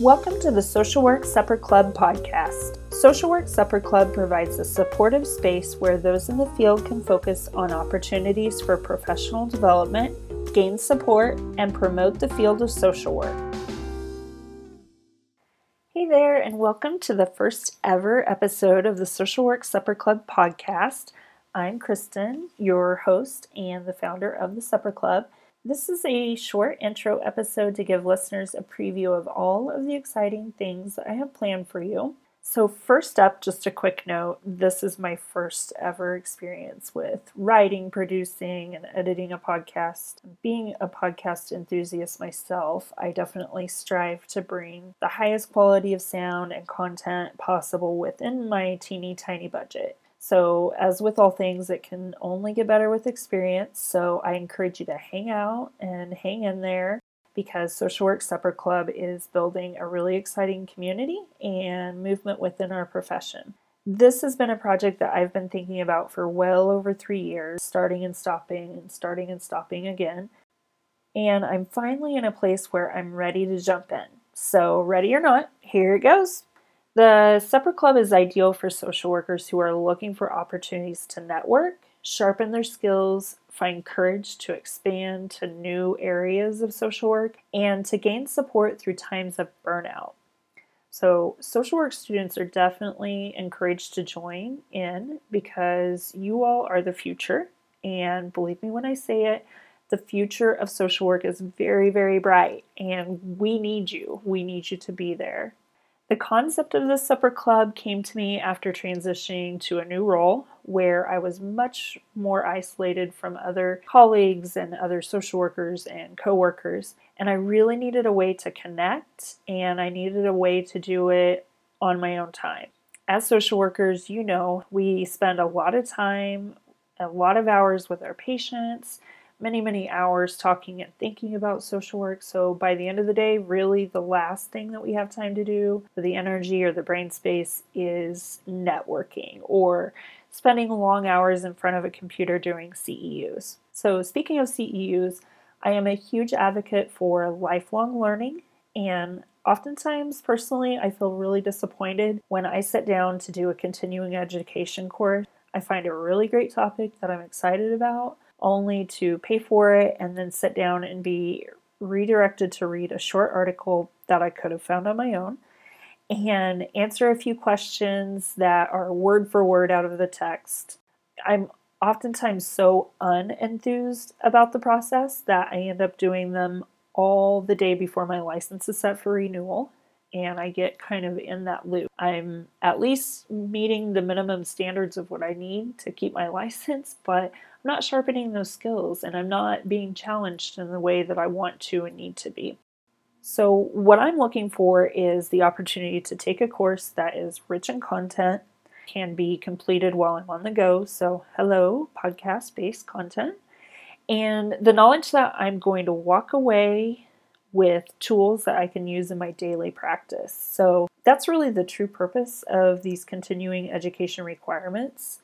Welcome to the Social Work Supper Club podcast. Social Work Supper Club provides a supportive space where those in the field can focus on opportunities for professional development, gain support, and promote the field of social work. Hey there, and welcome to the first ever episode of the Social Work Supper Club podcast. I'm Kristen, your host and the founder of the Supper Club. This is a short intro episode to give listeners a preview of all of the exciting things I have planned for you. So, first up, just a quick note this is my first ever experience with writing, producing, and editing a podcast. Being a podcast enthusiast myself, I definitely strive to bring the highest quality of sound and content possible within my teeny tiny budget. So, as with all things, it can only get better with experience. So, I encourage you to hang out and hang in there because Social Work Supper Club is building a really exciting community and movement within our profession. This has been a project that I've been thinking about for well over three years, starting and stopping and starting and stopping again. And I'm finally in a place where I'm ready to jump in. So, ready or not, here it goes. The Supper Club is ideal for social workers who are looking for opportunities to network, sharpen their skills, find courage to expand to new areas of social work, and to gain support through times of burnout. So, social work students are definitely encouraged to join in because you all are the future. And believe me when I say it, the future of social work is very, very bright, and we need you. We need you to be there. The concept of the supper club came to me after transitioning to a new role where I was much more isolated from other colleagues and other social workers and coworkers. And I really needed a way to connect and I needed a way to do it on my own time. As social workers, you know, we spend a lot of time, a lot of hours with our patients many, many hours talking and thinking about social work. So by the end of the day, really the last thing that we have time to do for the energy or the brain space is networking or spending long hours in front of a computer doing CEUs. So speaking of CEUs, I am a huge advocate for lifelong learning and Oftentimes, personally, I feel really disappointed when I sit down to do a continuing education course. I find a really great topic that I'm excited about, only to pay for it and then sit down and be redirected to read a short article that I could have found on my own and answer a few questions that are word for word out of the text. I'm oftentimes so unenthused about the process that I end up doing them all the day before my license is set for renewal and I get kind of in that loop. I'm at least meeting the minimum standards of what I need to keep my license, but I'm not sharpening those skills and I'm not being challenged in the way that I want to and need to be. So, what I'm looking for is the opportunity to take a course that is rich in content, can be completed while I'm on the go. So, hello, podcast based content. And the knowledge that I'm going to walk away with tools that I can use in my daily practice. So that's really the true purpose of these continuing education requirements.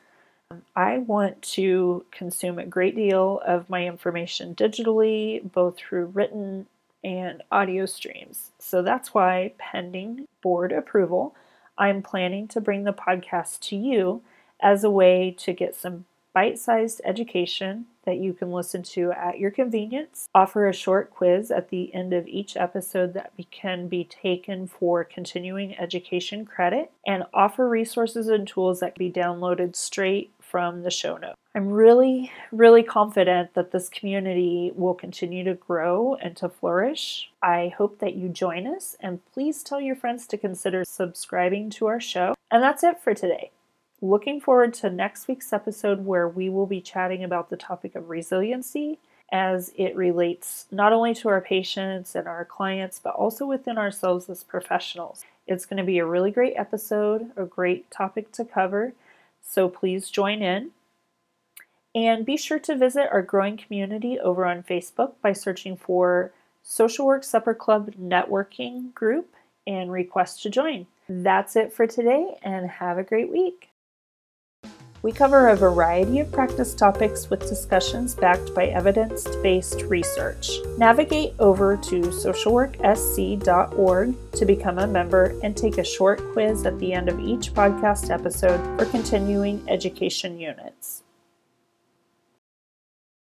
Um, I want to consume a great deal of my information digitally, both through written and audio streams. So that's why, pending board approval, I'm planning to bring the podcast to you as a way to get some bite sized education that you can listen to at your convenience. Offer a short quiz at the end of each episode that can be taken for continuing education credit, and offer resources and tools that can be downloaded straight from the show notes. I'm really, really confident that this community will continue to grow and to flourish. I hope that you join us, and please tell your friends to consider subscribing to our show. And that's it for today. Looking forward to next week's episode where we will be chatting about the topic of resiliency as it relates not only to our patients and our clients, but also within ourselves as professionals. It's going to be a really great episode, a great topic to cover, so please join in. And be sure to visit our growing community over on Facebook by searching for Social Work Supper Club Networking Group and request to join. That's it for today, and have a great week. We cover a variety of practice topics with discussions backed by evidence based research. Navigate over to socialworksc.org to become a member and take a short quiz at the end of each podcast episode for continuing education units.